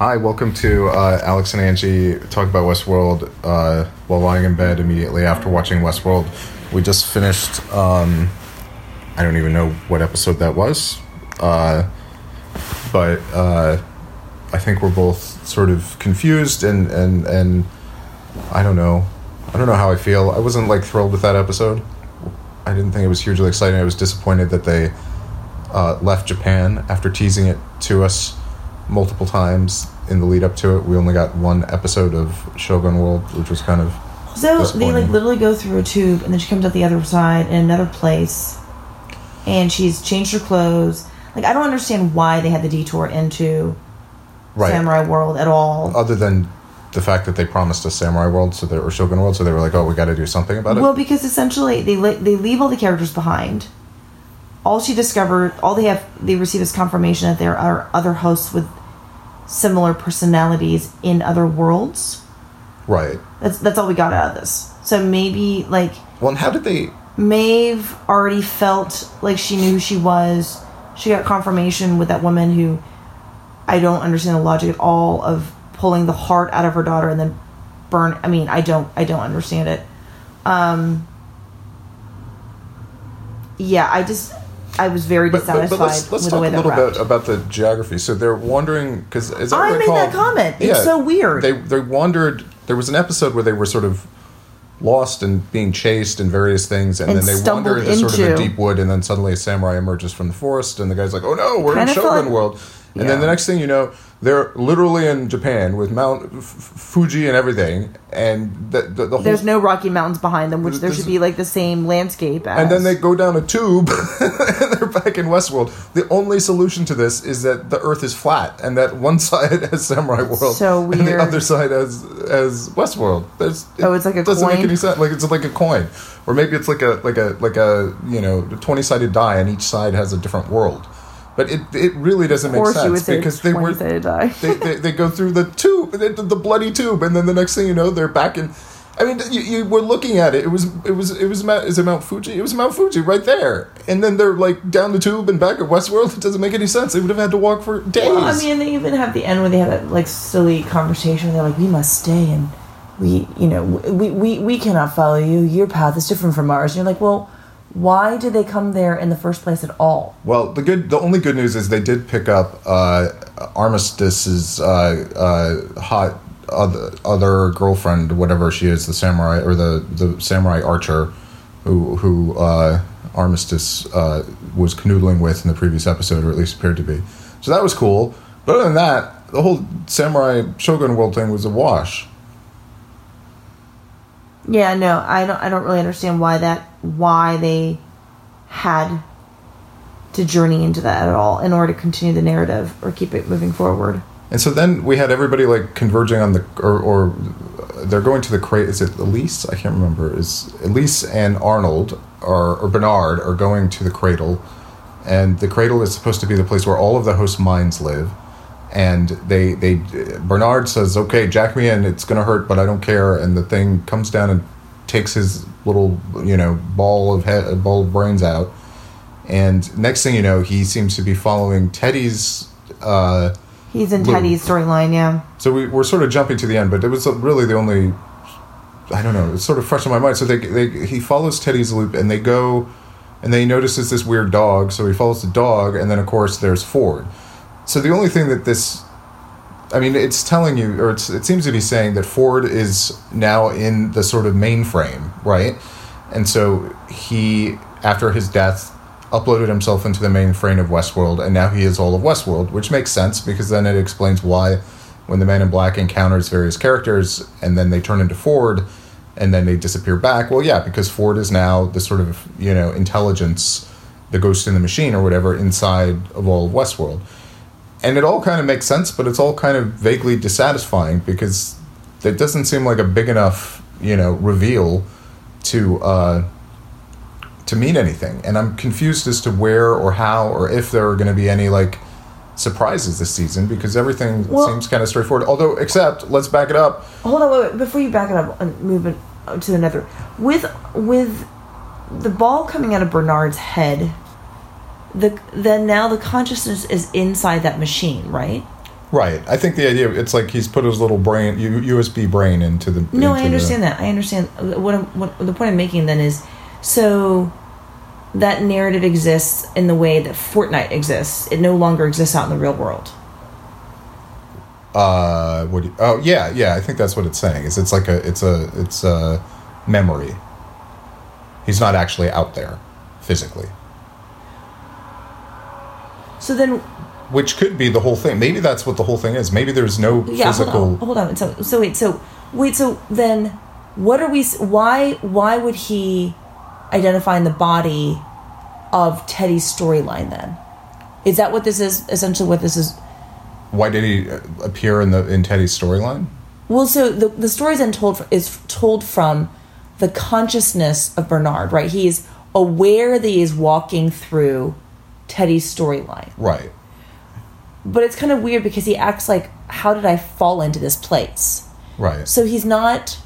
Hi, welcome to uh, Alex and Angie talk about Westworld uh, while lying in bed immediately after watching Westworld. We just finished. Um, I don't even know what episode that was, uh, but uh, I think we're both sort of confused and and and I don't know. I don't know how I feel. I wasn't like thrilled with that episode. I didn't think it was hugely exciting. I was disappointed that they uh, left Japan after teasing it to us multiple times in the lead up to it. We only got one episode of Shogun World, which was kind of So they like literally go through a tube, and then she comes out the other side in another place, and she's changed her clothes. Like I don't understand why they had the detour into right. Samurai World at all. Other than the fact that they promised us Samurai World, so they or Shogun World, so they were like, "Oh, we got to do something about it." Well, because essentially they li- they leave all the characters behind. All she discovered, all they have, they receive is confirmation that there are other hosts with similar personalities in other worlds. right. That's that's all we got out of this. So maybe like Well, and how did they? Maeve already felt like she knew who she was. She got confirmation with that woman who I don't understand the logic at all of pulling the heart out of her daughter and then burn. I mean, I don't. I don't understand it. Um. Yeah, I just I was very But, but, dissatisfied but let's let's with talk the way a little bit about the geography. So they're wandering because as I, I made recall, that comment. It's so weird. They they wandered. There was an episode where they were sort of lost and being chased and various things, and, And then they wander into sort of a deep wood, and then suddenly a samurai emerges from the forest, and the guy's like, "Oh no, we're Kinda in Shogun World." And then the next thing you know, they're literally in Japan with Mount F- Fuji and everything, and the the, the whole There's no Rocky Mountains behind them, which there should be like the same landscape as. and then they go down a tube and they're back in Westworld. The only solution to this is that the Earth is flat and that one side has Samurai World So and the other side has has Westworld. There's, Oh, it's like a it doesn't make any sense. Like it's like a coin, or maybe it's like a like a like a you know twenty sided die, and each side has a different world. But it it really doesn't make sense because they were 20-sided die. they, they, they go through the tube, the, the bloody tube, and then the next thing you know, they're back in. I mean, you, you were looking at it. It was it was it was Mount, is it Mount Fuji? It was Mount Fuji right there, and then they're like down the tube and back at Westworld. It doesn't make any sense. They would have had to walk for days. Well, I mean, they even have the end where they have that like silly conversation. They're like, "We must stay, and we, you know, we we we cannot follow you. Your path is different from ours." And you're like, "Well, why did they come there in the first place at all?" Well, the good, the only good news is they did pick up uh, Armistice's uh, uh, hot other, other girlfriend, whatever she is, the samurai or the the samurai archer, who who uh, Armistice uh, was canoodling with in the previous episode, or at least appeared to be. So that was cool. But other than that, the whole samurai shogun world thing was a wash. Yeah, no, I don't. I don't really understand why that why they had to journey into that at all in order to continue the narrative or keep it moving forward. And so then we had everybody like converging on the or, or they're going to the crate. Is it Elise? I can't remember. Is Elise and Arnold or, or Bernard are going to the cradle, and the cradle is supposed to be the place where all of the host minds live. And they they Bernard says, "Okay, jack me in. It's gonna hurt, but I don't care." And the thing comes down and takes his little you know ball of head ball of brains out. And next thing you know, he seems to be following Teddy's. Uh, He's in. Teddy's storyline, yeah. so we, we're sort of jumping to the end, but it was really the only. I don't know. It's sort of fresh in my mind. So they, they he follows Teddy's loop, and they go, and they notices this weird dog. So he follows the dog, and then of course there's Ford. So the only thing that this, I mean, it's telling you, or it seems to be saying that Ford is now in the sort of mainframe, right? And so he, after his death, uploaded himself into the mainframe of Westworld, and now he is all of Westworld, which makes sense because then it explains why, when the Man in Black encounters various characters and then they turn into Ford, and then they disappear back. Well, yeah, because Ford is now the sort of you know intelligence, the ghost in the machine or whatever inside of all of Westworld, and it all kind of makes sense, but it's all kind of vaguely dissatisfying because it doesn't seem like a big enough you know reveal to. Uh, to mean anything. And I'm confused as to where or how or if there are going to be any like surprises this season because everything Well- seems kind of straightforward. Although, except let's back it up. Hold on, wait, wait, before you back it up and move it to another. With with the ball coming out of Bernard's head, the then now the consciousness is inside that machine, right? Right. I think the idea it's like he's put his little brain USB brain into the. No, into I understand that. I understand. What, I'm, what the point I'm making then is, so that narrative exists in the way that Ford now exists. It no longer exists out in the real world. Uh, what? You, oh yeah, yeah. I think that's what it's saying. Is it's like a it's a it's a memory. He's not actually out there, physically. So then, Which could be the whole thing. Maybe that's what the whole thing is. Maybe there's no yeah, physical. hold on, hold on. So, so wait, so wait, so then, what are we? Why, why would he identify in the body of Teddy's storyline? Then, is that what this is? Essentially, what this is? Why did he uh, appear in the in Teddy's storyline? Well, so the the story is then told is told from the consciousness of Bernard, right? He is aware that he is walking through Teddy's storyline, Right. but it's kind of weird because he acts like, "How did I fall into this place?" Right. So he's not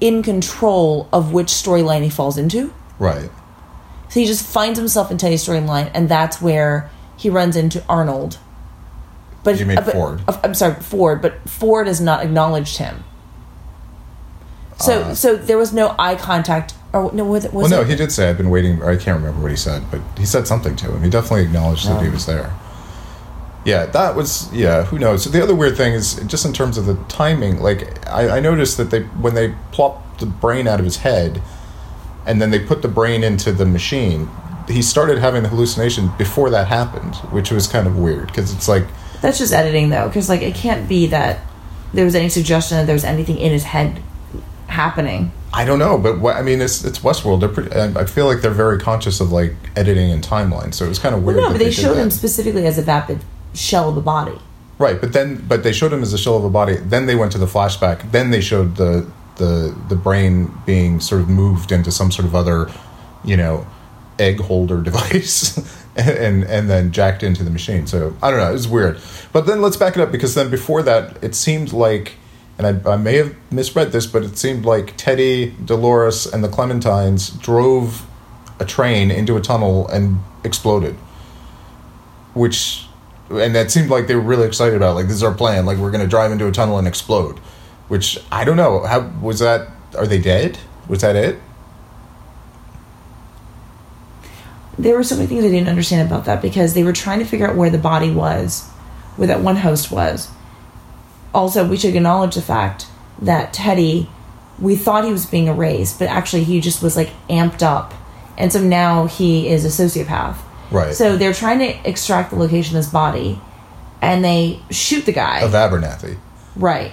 in control of which storyline he falls into. Right. So he just finds himself in Teddy's storyline, and that's where he runs into Arnold. But You mean uh, but- Ford. uh, I'm sorry, Ford. But Ford has not acknowledged him. So Uh, so there was no eye contact. Or no, was, was Well, no, it? he did say I've been waiting. I can't remember what he said, but he said something to him. He definitely acknowledged that he Oh. was there. Yeah, that was yeah. Who knows? So the other weird thing is just in terms of the timing. Like I, I noticed that they when they plopped the brain out of his head, and then they put the brain into the machine. He started having the hallucination before that happened, which was kind of weird because it's like That's just editing, though, because like it can't be that there was any suggestion that there was anything in his head happening. I don't know, but what, I mean, it's it's Westworld. They're pretty. I feel like they're very conscious of like editing and timeline, so it was kind of Well, weird. no, but they did showed him specifically as a vapid shell of a body. Right, but then but they showed him as a shell of a body. Then they went to the flashback. Then they showed the the the brain being sort of moved into some sort of other, you know, egg holder device, and and then jacked into the machine. So I don't know. It was weird. But then let's back it up because then before that, it seemed like, and I, I may have misread this, but it seemed like Teddy, Dolores, and the Clementines drove a train into a tunnel and exploded which and that seemed like they were really excited about it. like this is our plan like we're going to drive into a tunnel and explode which i don't know how was that are they dead was that it there were so many things I didn't understand about that because they were trying to figure out where the body was, where that one host was. Also, we should acknowledge the fact that Teddy, we thought he was being erased, but actually he just was like amped up. And so now he is a sociopath. Right. So they're trying to extract the location of his body and they shoot the guy. of abernathy Right.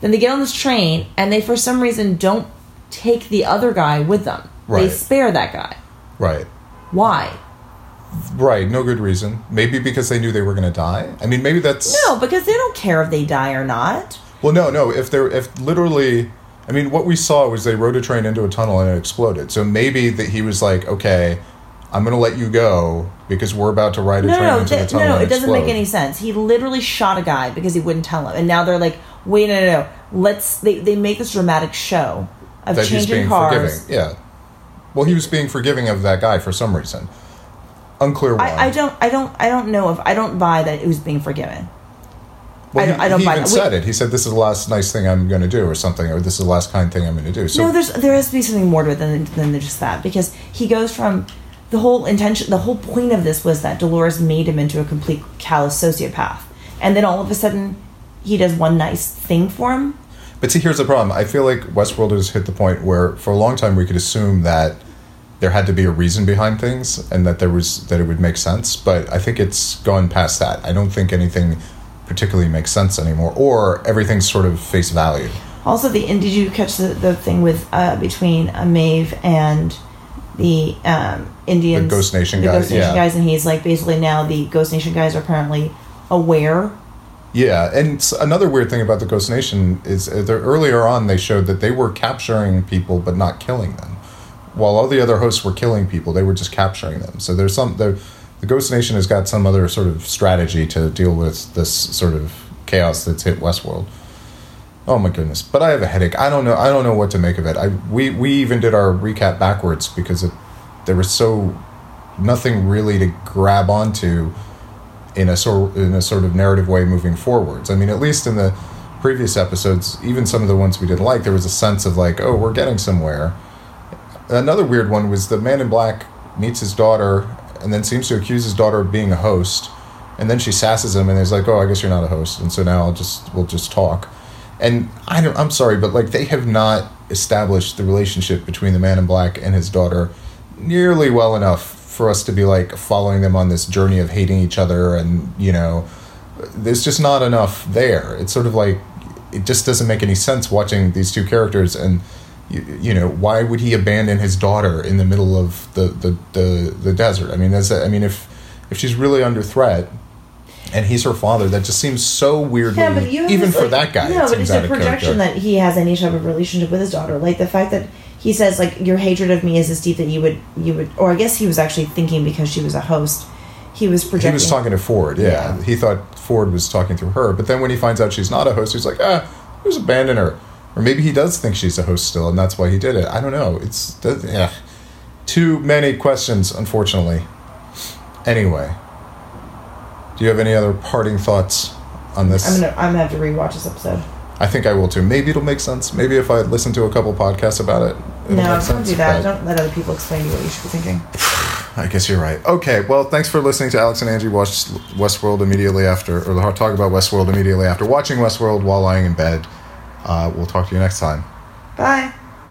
Then they get on this train and they, for some reason, don't take the other guy with them. They spare that guy. right Why? Right no good reason maybe because they knew they were going to die i mean maybe that's No, because they don't care if they die or not. well no no if they're if literally i mean what we saw was they rode a train into a tunnel and it exploded so maybe that he was like okay i'm going to let you go because we're about to ride a No, train no, into the that, tunnel no, no. It doesn't make any sense. He literally shot a guy because he wouldn't tell him, and now they're like, "Wait, no, no, no. Let's." They they make this dramatic show of that he's changing being cars. forgiving. Yeah. Well, he was being forgiving of that guy for some reason. Unclear why. I, I don't, I don't, I don't know if I don't buy that it was being forgiven. Well, I don't- he, I don't he buy even that. Said it. He said, "This is the last nice thing I'm going to do," or something, or "This is the last kind thing I'm going to do." So no, there's there has to be something more to it than than just that because he goes from the whole intention. The whole point of this was that Dolores made him into a complete callous sociopath, and then all of a sudden he does one nice thing for him. But see, here's the problem. I feel like Westworld has hit the point where, for a long time, we could assume that there had to be a reason behind things and that there was that it would make sense. But I think it's gone past that. I don't think anything particularly makes sense anymore, or everything's sort of face value. Also, the and did you catch the, the thing with uh, between uh, Maeve and the um, Indians, The Ghost Nation the guys, Ghost Nation yeah. guys, and he's like basically now the Ghost Nation guys are apparently aware. Yeah, and another weird thing about the Ghost Nation is uh, earlier on they showed that they were capturing people but not killing them, while all the other hosts were killing people. They were just capturing them. So there's some the, the Ghost Nation has got some other sort of strategy to deal with this sort of chaos that's hit Westworld. Oh my goodness! But I have a headache. I don't know. I don't know what to make of it. I we we even did our recap backwards because it there was so nothing really to grab onto in a sort in a sort of narrative way moving forwards. I mean, at least in the previous episodes, even some of the ones we didn't like, there was a sense of like, oh, we're getting somewhere. Another weird one was the man in black meets his daughter and then seems to accuse his daughter of being a host, and then she sasses him and he's like, oh, I guess you're not a host, and so now I'll just we'll just talk. And I don't, I'm sorry, but like they have not established the relationship between the man in black and his daughter nearly well enough for us to be like following them on this journey of hating each other and you know there's just not enough there. It's sort of like it just doesn't make any sense watching these two characters and you, you know why would he abandon his daughter in the middle of the the, the, the desert i mean that's i mean if if she's really under threat and he's her father that just seems so weirdly Yeah, but even this, for like- that guy No, it but it's a projection that he has any type of relationship with his daughter. Like the fact that he says like your hatred of me is this deep that you would you would or I guess he was actually thinking because she was a host. He was projecting. He was talking to Ford, yeah. Yeah. He thought Ford was talking through her, but then when he finds out she's not a host, he's like, ah, who's abandoned her? Or maybe he does think she's a host still, and that's why he did it. I don't know. It's yeah, too many questions, unfortunately. Anyway, do you have any other parting thoughts on this? I'm gonna I'm gonna have to rewatch this episode. I think I will too. Maybe it'll make sense. Maybe if I listen to a couple podcasts about it, no, don't sense. do that. Don't let other people explain to you what you should be thinking. I guess you're right. Okay, well, thanks for listening to Alex and Angie watch Westworld immediately after, or talk about Westworld immediately after watching Westworld while lying in bed. Uh, we'll talk to you next time. Bye.